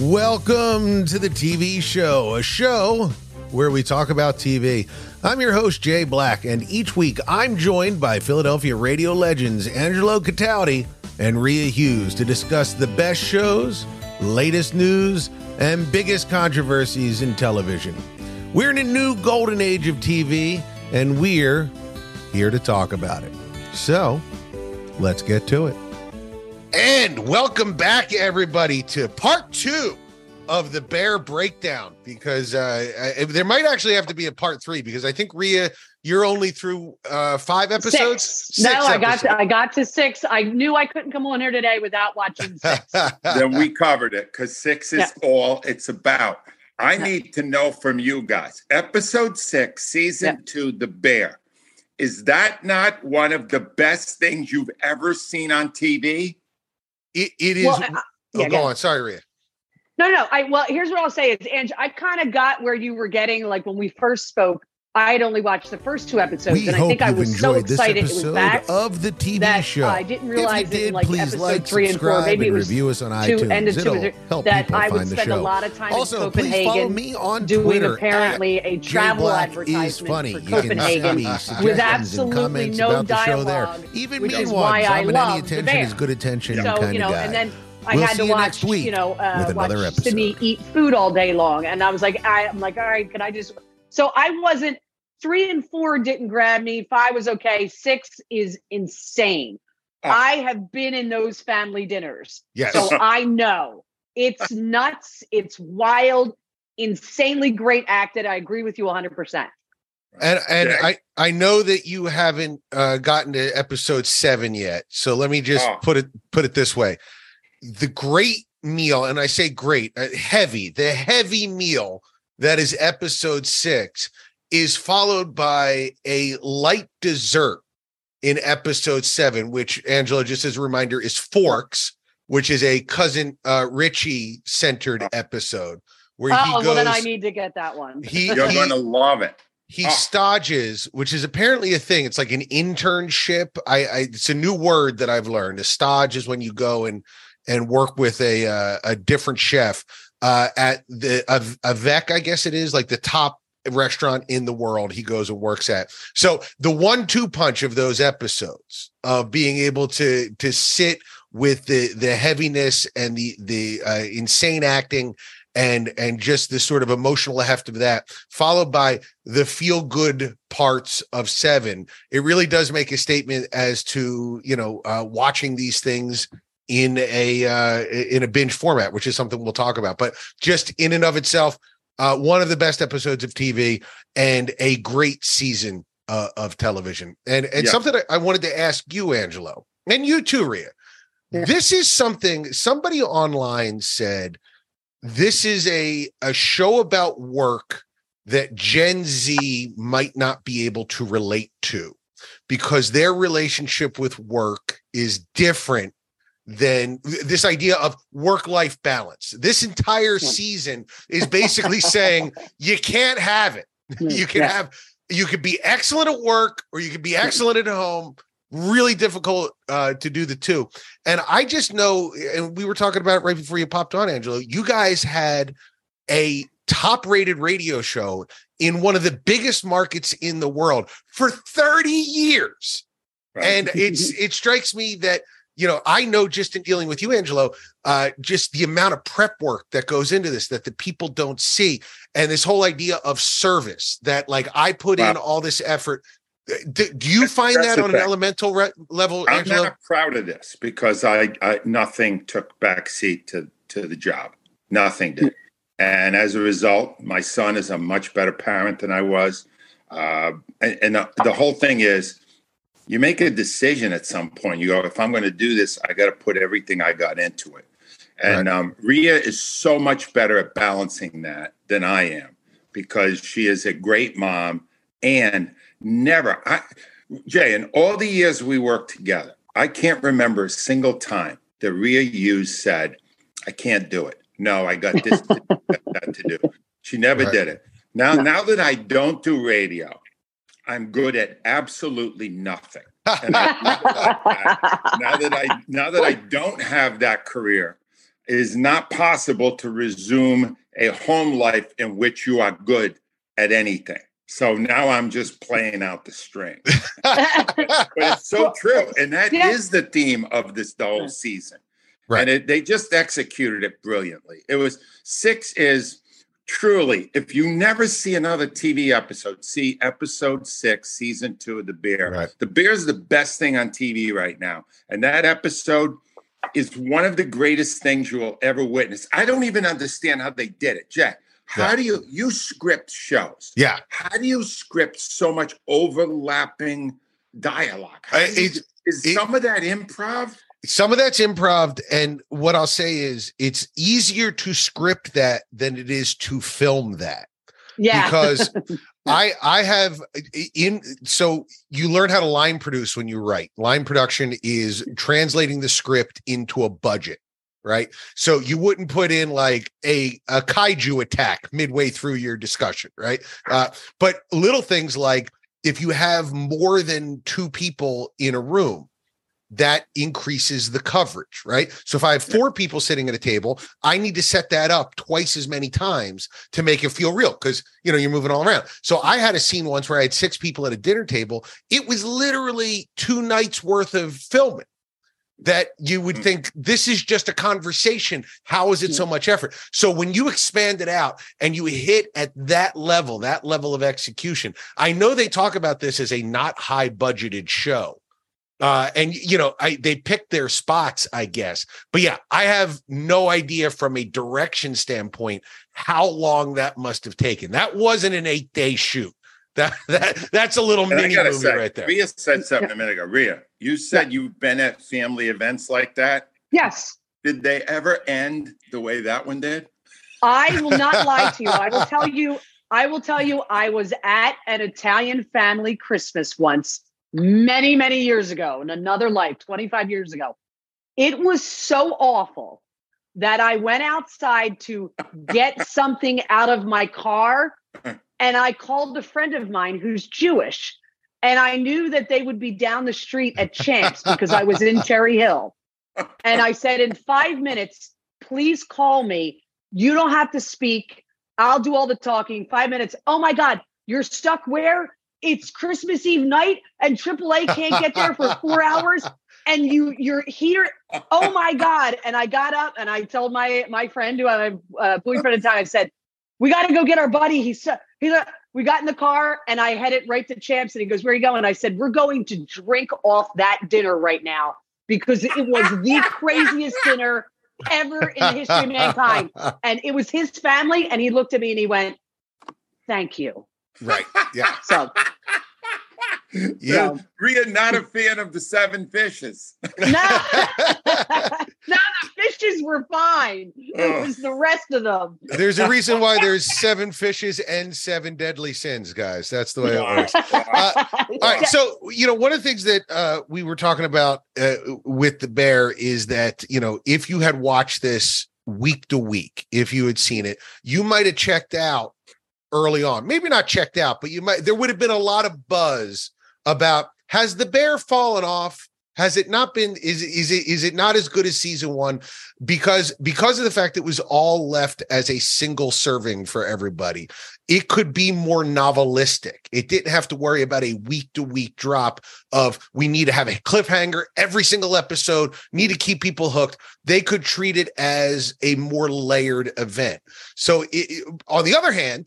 Welcome to the TV show, a show where we talk about TV. I'm your host, Jay Black, and each week I'm joined by Philadelphia radio legends Angelo Cataldi and Rhea Hughes to discuss the best shows, latest news, and biggest controversies in television. We're in a new golden age of TV, and we're here to talk about it. So, let's get to it. And welcome back, everybody, to part two of the Bear breakdown. Because uh, I, there might actually have to be a part three because I think Rhea, you're only through uh, five episodes. Six. no, I got to, I got to six. I knew I couldn't come on here today without watching six. then we covered it because six is yeah. all it's about. I yeah. need to know from you guys. Episode six, season yeah. two, The Bear. Is that not one of the best things you've ever seen on TV? It, it is. Well, uh, oh, yeah, go on. Sorry, Rhea. No, no. I well, here's what I'll say is, Ange, I kind of got where you were getting, like when we first spoke. I had only watched the first two episodes, we and I think I was so excited it was back of the TV show. I didn't realize did, in like episode like, three and four, maybe it was review us on iTunes. Two, end of two, that I would spend a lot of time also, in Copenhagen me on doing Twitter apparently a travel advertisement funny. for Copenhagen with absolutely no dialogue. Even me, why I love attention is good attention. So you know, and then I we'll had to watch, you, you know, uh, watch episode. Sydney eat food all day long, and I was like, I, I'm like, all right, can I just? So I wasn't three and four didn't grab me. Five was okay. Six is insane. Oh. I have been in those family dinners, yes. so I know it's nuts. It's wild, insanely great acted. I agree with you 100. percent and and yeah. I I know that you haven't uh, gotten to episode seven yet, so let me just oh. put it put it this way: the great meal, and I say great, uh, heavy, the heavy meal that is episode six is followed by a light dessert in episode seven, which Angelo, just as a reminder, is Forks, which is a cousin uh, Richie centered episode where oh, he goes. well, then I need to get that one. He, You're going to love it. He oh. stages, which is apparently a thing. It's like an internship. I, I, it's a new word that I've learned. A stage is when you go and and work with a uh, a different chef uh, at the a vec, I guess it is like the top restaurant in the world he goes and works at. So the one two punch of those episodes of being able to to sit with the the heaviness and the the uh, insane acting and and just the sort of emotional heft of that followed by the feel good parts of 7 it really does make a statement as to you know uh, watching these things in a uh, in a binge format, which is something we'll talk about. But just in and of itself, uh, one of the best episodes of TV and a great season uh, of television. And and yeah. something I wanted to ask you, Angelo, and you too, Rhea. Yeah. This is something somebody online said. This is a a show about work that Gen Z might not be able to relate to because their relationship with work is different than this idea of work life balance. This entire season is basically saying you can't have it. You can yeah. have you could be excellent at work or you could be excellent at home. Really difficult uh, to do the two. And I just know, and we were talking about it right before you popped on, Angelo. You guys had a top rated radio show in one of the biggest markets in the world for 30 years. Right. And it's it strikes me that you know, I know just in dealing with you, Angelo, uh, just the amount of prep work that goes into this that the people don't see. And this whole idea of service that, like, I put wow. in all this effort. Do, do you find That's that on an elemental re- level, I'm Angelo? not proud of this because I, I nothing took backseat to to the job. Nothing did. And as a result, my son is a much better parent than I was. Uh, and, and the, the whole thing is, you make a decision at some point. You go, if I'm going to do this, I got to put everything I got into it. And right. um, Rhea is so much better at balancing that than I am because she is a great mom and never, I, Jay, in all the years we worked together, I can't remember a single time that Rhea Hughes said, I can't do it. No, I got this to, that to do. She never right. did it. Now, now that I don't do radio, I'm good at absolutely nothing. I, now that I now that I don't have that career, it is not possible to resume a home life in which you are good at anything. So now I'm just playing out the string. but it's so true. And that yeah. is the theme of this the whole season. Right. And it, they just executed it brilliantly. It was six is truly, if you never see another TV episode, see episode six, season two of The Bear. Right. The Bear is the best thing on TV right now. And that episode is one of the greatest things you will ever witness. I don't even understand how they did it. Jack, how yeah. do you you script shows? Yeah. How do you script so much overlapping dialogue? You, is it, some of that improv? Some of that's improv, and what I'll say is it's easier to script that than it is to film that. Yeah. Because I I have in so you learn how to line produce when you write. Line production is translating the script into a budget right? So you wouldn't put in like a, a kaiju attack midway through your discussion, right? Uh, but little things like if you have more than two people in a room, that increases the coverage, right? So if I have four people sitting at a table, I need to set that up twice as many times to make it feel real because you know you're moving all around. So I had a scene once where I had six people at a dinner table. It was literally two nights worth of filming that you would mm. think this is just a conversation. How is it so much effort? So when you expand it out and you hit at that level, that level of execution, I know they talk about this as a not high budgeted show. Uh, and you know, I they picked their spots, I guess. But yeah, I have no idea from a direction standpoint how long that must have taken. That wasn't an eight day shoot. That that that's a little and mini movie say, right there. Rhea said something a minute ago. Rhea, you said yeah. you've been at family events like that. Yes. Did they ever end the way that one did? I will not lie to you. I will tell you. I will tell you. I was at an Italian family Christmas once, many many years ago, in another life, twenty five years ago. It was so awful that I went outside to get something out of my car and I called a friend of mine who's Jewish, and I knew that they would be down the street at Champs because I was in Cherry Hill. And I said, in five minutes, please call me. You don't have to speak. I'll do all the talking. Five minutes. Oh my God, you're stuck where? It's Christmas Eve night and AAA can't get there for four hours. And you, you're here. Oh my God! And I got up and I told my my friend who I'm uh, boyfriend at the time. I said, "We got to go get our buddy. He's He's like, we got in the car and I headed right to Champs and he goes, Where are you going? I said, We're going to drink off that dinner right now because it was the craziest dinner ever in the history of mankind. And it was his family. And he looked at me and he went, Thank you. Right. Yeah. So yeah. So, Rhea, not a fan of the seven fishes. no, no, the fishes were fine. It was the rest of them. There's a reason why there's seven fishes and seven deadly sins, guys. That's the way it works. Uh, all right. So, you know, one of the things that uh, we were talking about uh, with the bear is that, you know, if you had watched this week to week, if you had seen it, you might have checked out early on. Maybe not checked out, but you might there would have been a lot of buzz about has the bear fallen off? Has it not been is is it is it not as good as season 1 because because of the fact it was all left as a single serving for everybody. It could be more novelistic. It didn't have to worry about a week to week drop of we need to have a cliffhanger every single episode, need to keep people hooked. They could treat it as a more layered event. So it, on the other hand,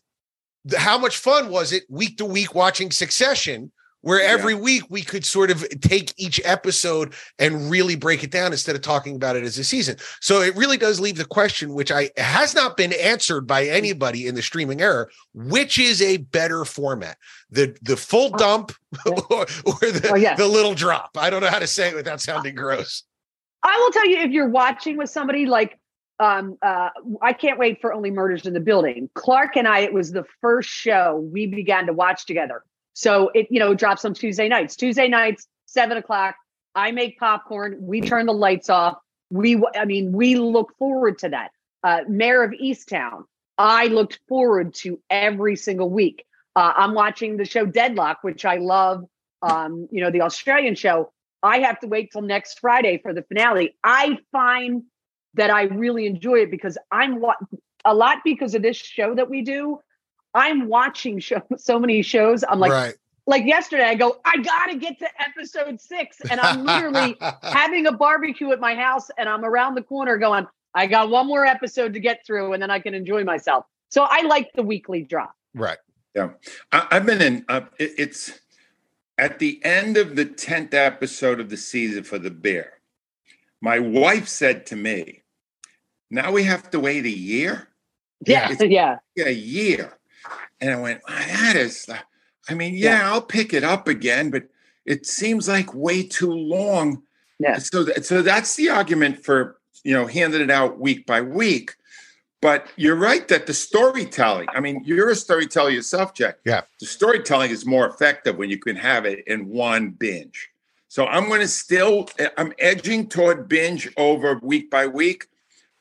how much fun was it week to week watching Succession? where every yeah. week we could sort of take each episode and really break it down instead of talking about it as a season. So it really does leave the question, which I has not been answered by anybody in the streaming era, which is a better format, the the full oh, dump or, or the, oh, yes. the little drop. I don't know how to say it without sounding gross. I will tell you if you're watching with somebody like um, uh, I can't wait for Only Murders in the Building. Clark and I, it was the first show we began to watch together. So it, you know, drops on Tuesday nights. Tuesday nights, seven o'clock. I make popcorn. We turn the lights off. We, I mean, we look forward to that. Uh, Mare of Easttown. I looked forward to every single week. Uh, I'm watching the show Deadloch, which I love. Um, you know, the Australian show. I have to wait till next Friday for the finale. I find that I really enjoy it because I'm what a lot because of this show that we do. I'm watching show, so many shows. I'm like, right. like yesterday, I go, I gotta get to episode six, and I'm literally having a barbecue at my house, and I'm around the corner going, I got one more episode to get through, and then I can enjoy myself. So I like the weekly drop. Right. Yeah, I, have been in. Uh, it, it's at the end of the tenth episode of the season for the Bear. My wife said to me, "Now we have to wait a year." Yeah, yeah, a year. And I went, "That is." I mean, yeah, yeah, I'll pick it up again, but it seems like way too long. Yeah. So, so that's the argument for you know handing it out week by week. But you're right that the storytelling, I mean, you're a storyteller yourself, Jack. Yeah. The storytelling is more effective when you can have it in one binge. So I'm going to still, I'm edging toward binge over week by week,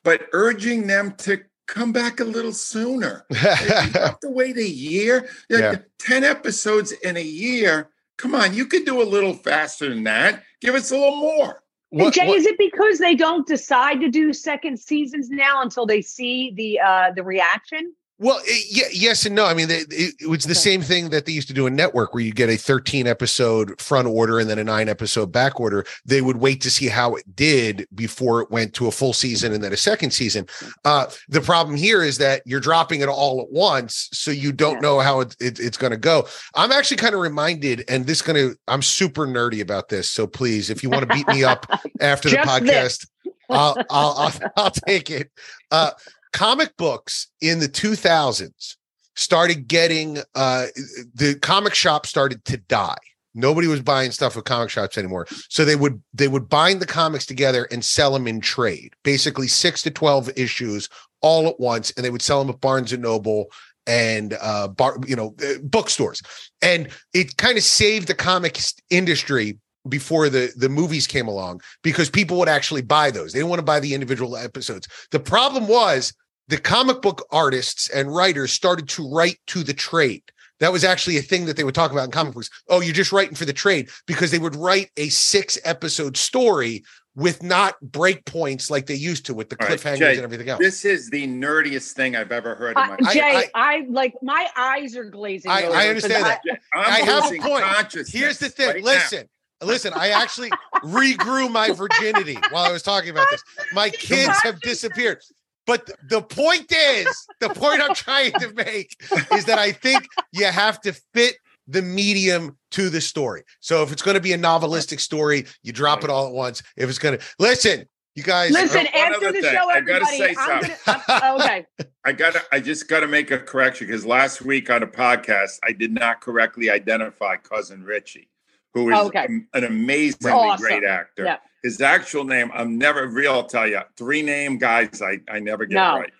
but urging them to come back a little sooner. you have to wait a year. Yeah. 10 episodes in a year. Come on, you could do a little faster than that. Give us a little more. What, Jay, what? is it because they don't decide to do second seasons now until they see the uh the reaction? Well, it, yeah, yes and no. I mean, it, it, it was the okay. same thing that they used to do in network, where you get a 13 episode front order and then a nine episode back order. They would wait to see how it did before it went to a full season and then a second season. Uh, the problem here is that you're dropping it all at once, so you don't yeah. know how it, it's going to go. I'm actually kind of reminded, and this going to, I'm super nerdy about this. So please, if you want to beat me up after the podcast, I'll, I'll, I'll, I'll take it. Uh, comic books in the 2000s started getting uh the comic shop started to die. Nobody was buying stuff with comic shops anymore. So they would they would bind the comics together and sell them in trade basically 6 to 12 issues all at once and they would sell them at barnes and noble and uh bar you know uh, bookstores. And it kind of saved the comic industry before the the movies came along because people would actually buy those. They didn't want to buy the individual episodes. The problem was the comic book artists and writers started to write to the trade. That was actually a thing that they would talk about in comic books. Oh, you're just writing for the trade because they would write a six episode story with not breakpoints like they used to with the cliffhangers right, Jay, and everything else. This is the nerdiest thing I've ever heard. Uh, Jay, I, I, I, like my eyes are glazing. I, I understand that. I, have a point. Here's the thing. Right Listen, Listen, I actually regrew my virginity while I was talking about this. My kids have disappeared. But the point is, the point I'm trying to make is that I think you have to fit the medium to the story. So if it's going to be a novelistic story, you drop it all at once. If it's going to listen, you guys. Listen, after the thing. show, everybody. I gotta say I'm something. Gonna, I'm, oh, okay. I gotta. I just gotta make a correction because last week on a podcast, I did not correctly identify cousin Richie who oh, is okay. an amazingly awesome. great actor. Yeah. His actual name, I'm never real. I'll tell you, three name guys, I, I never get no. right.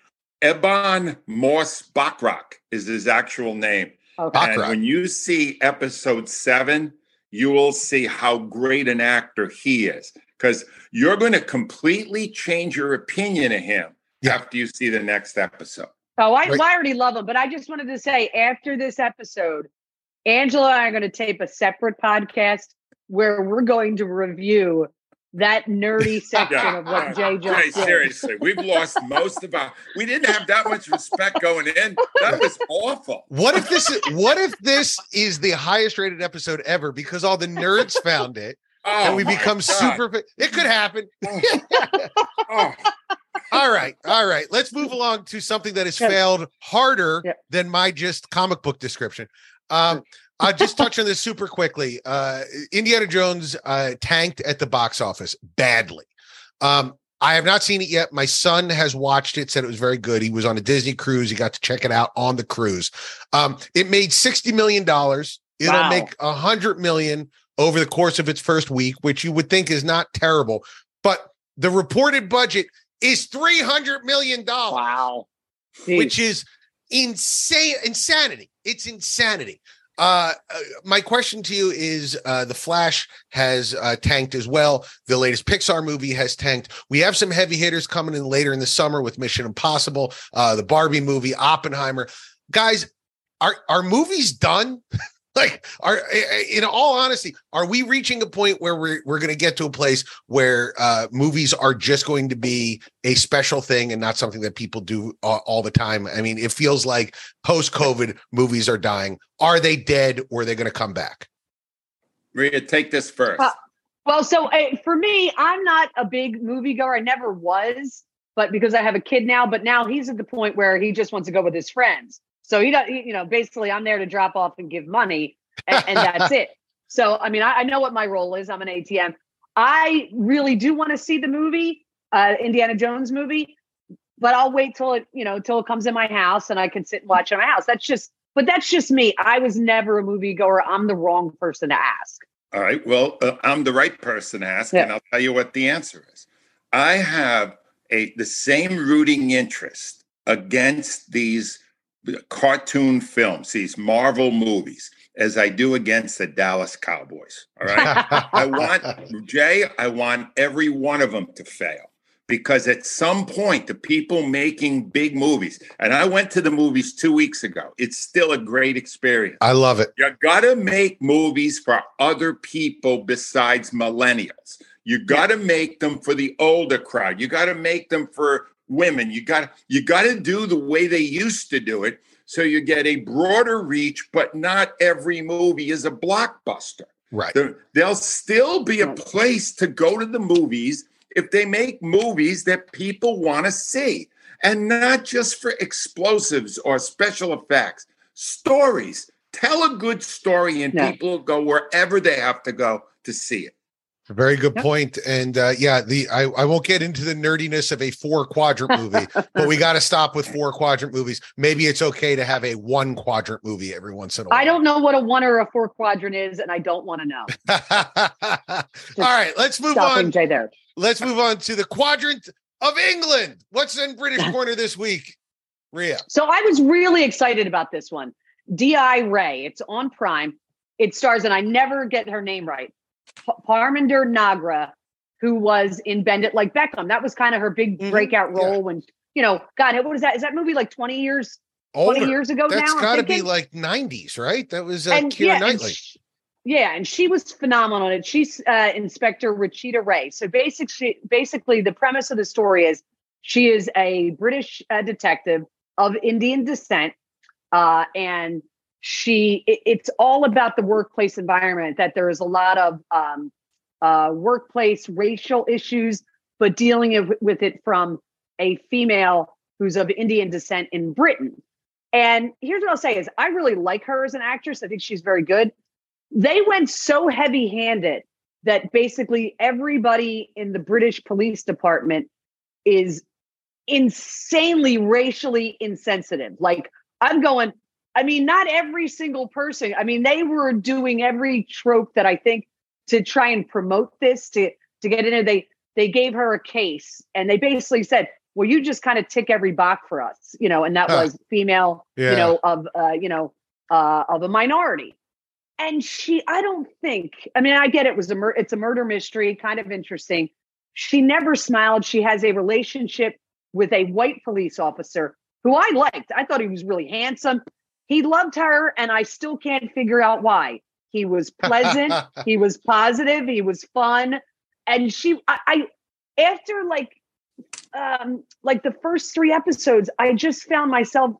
Ebon Moss Bachrach is his actual name. Okay. And when you see episode seven, you will see how great an actor he is because you're going to completely change your opinion of him yeah. after you see the next episode. Oh, I, right. I already love him, but I just wanted to say after this episode, Angela and I are going to tape a separate podcast where we're going to review that nerdy section yeah, of what Jay just hey, did. Seriously, we've lost most of our. We didn't have that much respect going in. That was awful. What if this? Is, what if this is the highest rated episode ever because all the nerds found it oh, and we become God. super? It could happen. Oh. oh. All right, all right. Let's move along to something that has failed harder yeah. than my just comic book description. Um, I'll just touch on this super quickly. Uh, Indiana Jones uh, tanked at the box office badly. Um, I have not seen it yet. My son has watched it, said it was very good. He was on a Disney cruise. He got to check it out on the cruise. Um, it made $60 million. It'll wow. make a hundred million over the course of its first week, which you would think is not terrible. But the reported budget is $300 million. Wow. Jeez. Which is insane insanity. It's insanity. Uh, uh, my question to you is uh, the Flash has uh, tanked as well. The latest Pixar movie has tanked. We have some heavy hitters coming in later in the summer with Mission Impossible, uh, the Barbie movie, Oppenheimer. Guys, are are movies done? like are in all honesty are we reaching a point where we're, we're going to get to a place where uh, movies are just going to be a special thing and not something that people do all, all the time? I mean it feels like post covid movies are dying. Are they dead or are they going to come back? Maria, take this first. Uh, well so uh, for me i'm not a big moviegoer i never was but because i have a kid now but now he's at the point where he just wants to go with his friends so he does, you know, basically I'm there to drop off and give money and, and that's it. So, I mean, I, I, know what my role is. I'm an ATM. I really do want to see the movie, uh, Indiana Jones movie, but I'll wait till it, you know, till it comes in my house and I can sit and watch it in my house. That's just, but that's just me. I was never a movie goer. I'm the wrong person to ask. All right. Well, uh, I'm the right person to ask, yeah. and I'll tell you what the answer is. I have a the same rooting interest against these cartoon films, these Marvel movies, as I do against the Dallas Cowboys. All right. I want, Jay, I want every one of them to fail because at some point, the people making big movies, and I went to the movies two weeks ago, it's still a great experience. I love it. You got to make movies for other people besides millennials. You got to make them for the older crowd. You got to make them for women. You got you got to do the way they used to do it, so you get a broader reach. But not every movie is a blockbuster. Right. There, there'll still be a place to go to the movies if they make movies that people want to see, and not just for explosives or special effects. Stories. Tell a good story, and yeah. people go wherever they have to go to see it. Very good yep. point. And uh, yeah, the I, I won't get into the nerdiness of a four quadrant movie, but we got to stop with four quadrant movies. Maybe it's okay to have a one quadrant movie every once in a while. I don't know what a one or a four quadrant is, and I don't want to know. All right, let's move on. Jay there. Let's move on to the quadrant of England. What's in British corner this week, Rhea? So I was really excited about this one. D.I. Ray. It's on Prime. It stars, and I never get her name right. Parminder Nagra, who was in Bend It Like Beckham. That was kind of her big mm-hmm. breakout role yeah. when, you know, God, what is that? Is that movie like 20 years, Older. 20 years ago That's now? got to be like 90s, right? That was uh, and, Keira yeah, Knightley. And she, yeah, and she was phenomenal in it. She's uh, Inspector Rachita Ray. So basically, basically, the premise of the story is she is a British uh, detective of Indian descent, uh, and she it, it's all about the workplace environment that there is a lot of um, uh, workplace racial issues but dealing with it from a female who's of indian descent in britain. And here's what i'll say is i really like her as an actress. I think she's very good. They went so heavy handed that basically everybody in the british police department is insanely racially insensitive. Like i'm going I mean, not every single person. I mean, they were doing every trope that I think to try and promote this to to get in there. They they gave her a case and they basically said, "Well, you just kind of tick every box for us," you know, and that huh. was female, yeah. you know, of uh, you know, uh, of a minority. And she, I don't think. I mean, I get it was a mur- it's a murder mystery, kind of interesting. She never smiled. She has a relationship with a white police officer who I liked. I thought he was really handsome. He loved her, and I still can't figure out why. He was pleasant, he was positive, he was fun. And she I, I after like um like the first three episodes, I just found myself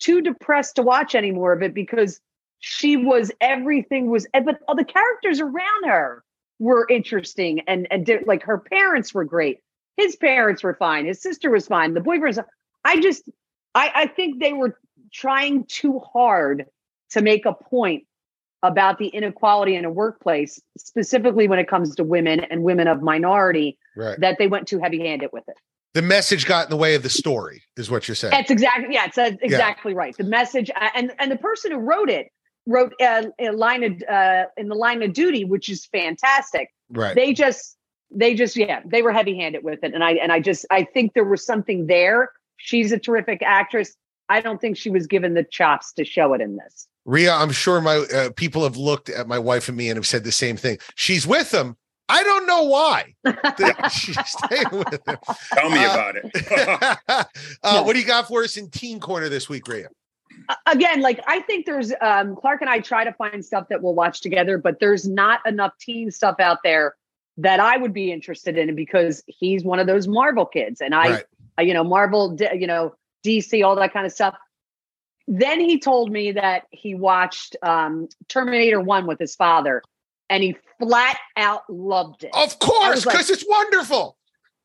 too depressed to watch any more of it because she was everything was but all the characters around her were interesting and and did, like her parents were great his parents were fine his sister was fine the boyfriend's i just i i think they were trying too hard to make a point about the inequality in a workplace, specifically when it comes to women and women of minority, right. that they went too heavy handed with it. The message got in the way of the story, is what you're saying. That's exactly yeah, it's uh, exactly yeah. right. The message uh, and and the person who wrote it wrote uh, a line of uh, in the line of duty, which is fantastic. Right. They just they just yeah they were heavy handed with it, and I and I just I think there was something there. She's a terrific actress. I don't think she was given the chops to show it in this. Rhea, I'm sure my uh, people have looked at my wife and me and have said the same thing. She's with him. I don't know why. She's staying with him. Tell me uh, about it. uh, what do you got for us in Teen Corner this week, Rhea? again, like I think there's um, Clark and I try to find stuff that we'll watch together, but there's not enough teen stuff out there that I would be interested in because he's one of those Marvel kids, and I, right. you know, Marvel, you know, DC, all that kind of stuff. Then he told me that he watched um, Terminator One with his father, and he flat out loved it. Of course, because like, it's wonderful.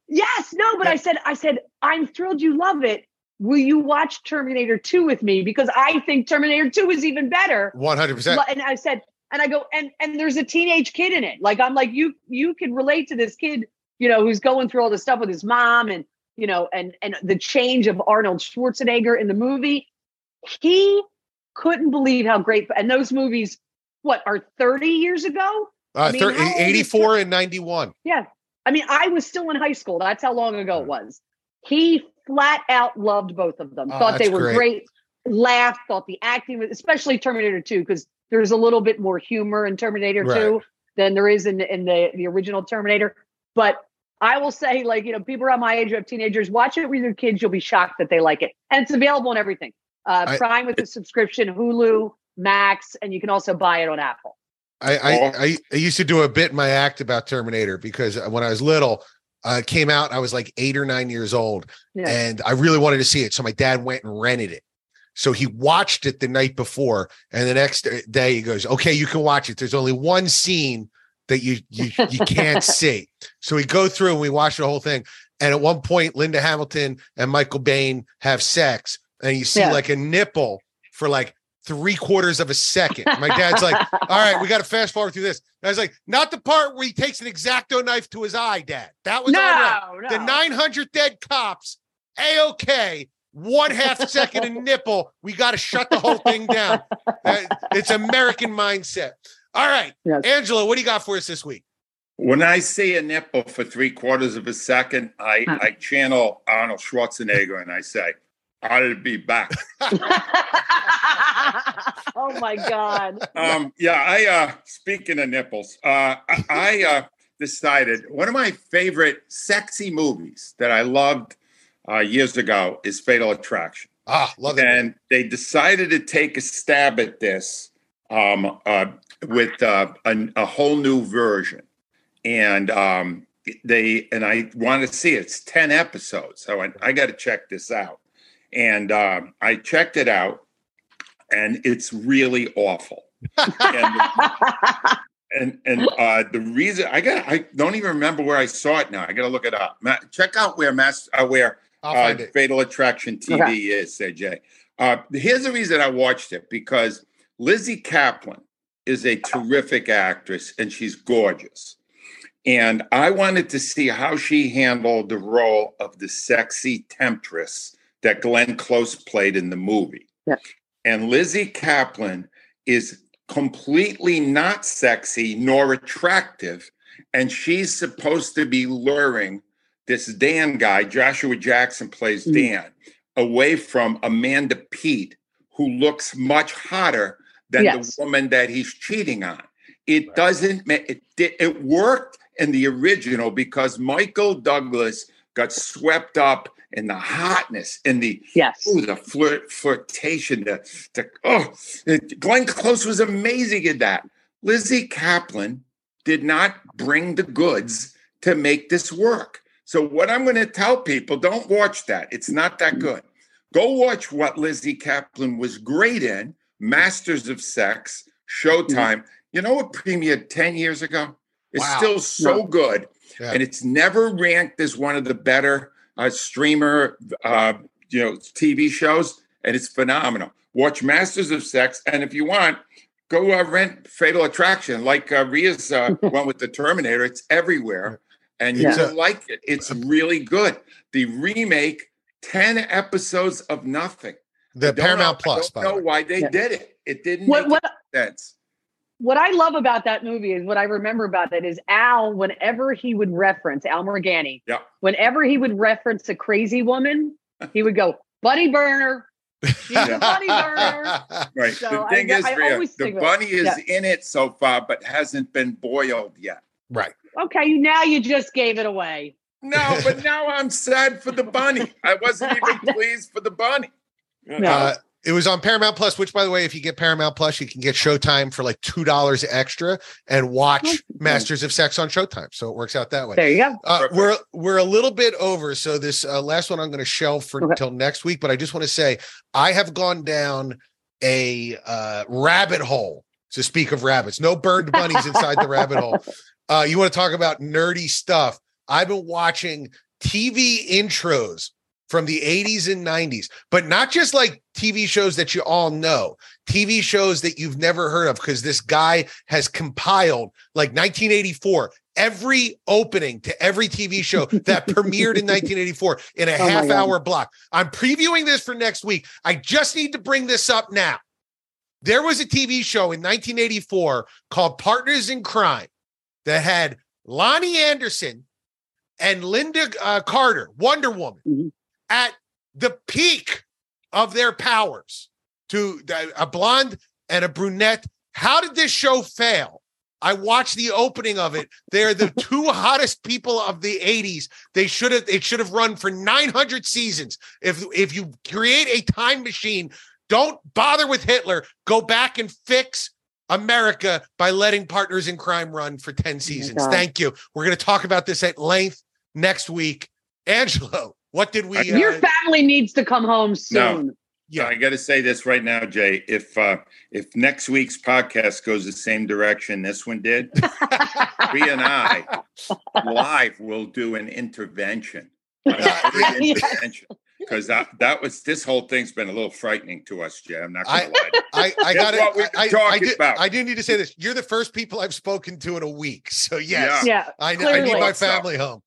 Yes, no, but. I said, I said, I'm thrilled you love it. Will you watch Terminator 2 with me? Because I think Terminator 2 is even better. 100%. And I said, and I go, and and there's a teenage kid in it. Like I'm like, you you can relate to this kid, you know, who's going through all this stuff with his mom and you know, and and the change of Arnold Schwarzenegger in the movie. He couldn't believe how great and those movies, what, are 30 years ago? Uh, I mean, 30, 84 and 91. Yeah. I mean, I was still in high school. That's how long ago it was. He flat out loved both of them. Oh, thought they were great. great. Laughed. Thought the acting was, especially Terminator Two, because there's a little bit more humor in Terminator right. Two than there is in in the the original Terminator. But I will say, like you know, people around my age who have teenagers, watch it with your kids. You'll be shocked that they like it, and it's available on everything. Uh, I, Prime with the subscription, Hulu, Max, and you can also buy it on Apple. I, I, I used to do a bit in my act about Terminator because when I was little, uh, came out. I was like eight or nine years old, yeah. and I really wanted to see it. So my dad went and rented it. So he watched it the night before, and the next day he goes, "Okay, you can watch it. There's only one scene that you you you can't see." So we go through and we watch the whole thing. And at one point, Linda Hamilton and Michael Biehn have sex, and you see yeah. like a nipple for like three quarters of a second. My dad's like, all right, we got to fast forward through this. And I was like, not the part where he takes an exacto knife to his eye, dad. That was no, all right. No. The 900 dead cops, A OK. One half second a nipple. We got to shut the whole thing down. it's American mindset. All right. Yes. Angelo, what do you got for us this week? When I see a nipple for three quarters of a second, I, huh. I channel Arnold Schwarzenegger and I say, I'll be back. oh my god. Um, yeah, I uh speaking of nipples, uh I, I uh decided one of my favorite sexy movies that I loved uh years ago is Fatal Attraction. Ah, love it. And they decided to take a stab at this um uh with uh a, a whole new version. And um they and I want to see it. It's 10 episodes. So I, I got to check this out and um, I checked it out, and it's really awful. and and, and uh, the reason I got I don't even remember where I saw it now. I got to look it up. Ma- check out where Mass uh, where uh, Fatal Attraction TV okay. is, Jay. Uh, here's the reason I watched it because Lizzie Caplan is a terrific actress and she's gorgeous. And I wanted to see how she handled the role of the sexy temptress that Glenn Close played in the movie. And Lizzie Caplan is completely not sexy nor attractive. And she's supposed to be luring this Dan guy, Joshua Jackson plays mm. Dan, away from Amanda Peet, who looks much hotter than yes. the woman that he's cheating on. It right. doesn't, it, it worked in the original because Michael Douglas got swept up in the hotness and the yes, ooh, the flirt flirtation, the, the oh, Glenn Close was amazing at that. Lizzie Caplan did not bring the goods to make this work. So what I'm going to tell people, don't watch that. It's not that mm. good. Go watch what Lizzie Caplan was great in, Masters of Sex, Showtime. Mm-hmm. You know what premiered 10 years ago? It's wow. still so good. Yeah. And it's never ranked as one of the better uh, streamer, uh, you know, TV shows, and it's phenomenal. Watch Masters of Sex, and if you want, go uh, rent Fatal Attraction, like uh, Rhea's uh, one with the Terminator. It's everywhere, and you yeah. like it. It's really good. The remake, ten episodes of nothing. The Paramount know, Plus. I don't know why they yeah. did it. It didn't what, make what, sense what I love about that movie is what I remember about it is Al, whenever he would reference Al Morganti, yeah. whenever he would reference a crazy woman, he would go, Buddy Burner. yeah. Bunny Burner. Right. So the thing I, is, I Rhea, the bunny is yeah. in it so far, but hasn't been boiled yet. Right. Okay, now you just gave it away. No, but now I'm sad for the bunny. I wasn't even pleased for the bunny. No. Uh, it was on Paramount Plus, which, by the way, if you get Paramount Plus, you can get Showtime for like two dollars extra and watch Masters of Sex on Showtime. So it works out that way. There you go. Uh, we're we're a little bit over, so this uh, last one I'm going to shelve for okay. until next week. But I just want to say I have gone down a uh, rabbit hole. To speak of rabbits, no burned bunnies inside the rabbit hole. Uh, you want to talk about nerdy stuff? I've been watching TV intros from the 80s and 90s, but not just like TV shows that you all know, TV shows that you've never heard of, because this guy has compiled like 1984, every opening to every TV show that premiered in 1984 in a oh half hour block. I'm previewing this for next week. I just need to bring this up now. There was a TV show in 1984 called Partners in Crime that had Loni Anderson and Linda uh, Carter, Wonder Woman. Mm-hmm at the peak of their powers to a blonde and a brunette. How did this show fail? I watched the opening of it. They're the two hottest people of the 80s. They should have it should have run for 900 seasons. If if you create a time machine, don't bother with Hitler. Go back and fix America by letting Partners in Crime run for 10 seasons. Oh Thank you. We're going to talk about this at length next week. Angelo, what did we? Your uh, family needs to come home soon. No. Yeah, I got to say this right now, Jay. If uh, if next week's podcast goes the same direction this one did, we and I live will do an intervention. intervention. Because that, that was this whole thing's been a little frightening to us, Jay. I'm not gonna I, lie. I, I got it. I, I, did, about. I do need to say this. You're the first people I've spoken to in a week. So yes, yeah, I, I need my family home.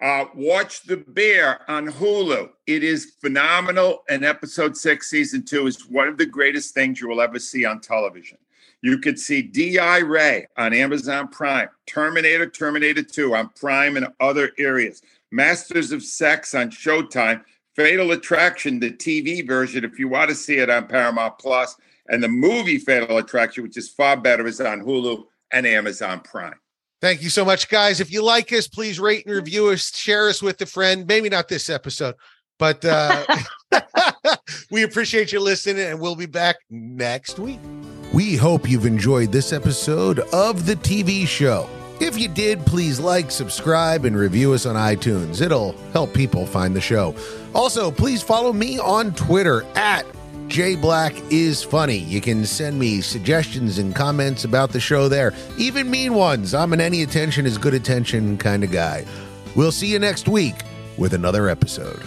Uh, watch The Bear on Hulu. It is phenomenal. And episode six, season two, is one of the greatest things you will ever see on television. You could see D.I. Ray on Amazon Prime, Terminator, Terminator 2 on Prime and other areas, Masters of Sex on Showtime, Fatal Attraction, the TV version, if you want to see it on Paramount Plus, and the movie Fatal Attraction, which is far better, is on Hulu and Amazon Prime. Thank you so much, guys. If you like us, please rate and review us, share us with a friend. Maybe not this episode, but uh, we appreciate you listening, and we'll be back next week. We hope you've enjoyed this episode of the TV show. If you did, please like, subscribe, and review us on iTunes. It'll help people find the show. Also, please follow me on Twitter at Jay Black is funny. You can send me suggestions and comments about the show there, even mean ones. I'm an any attention is good attention kind of guy. We'll see you next week with another episode.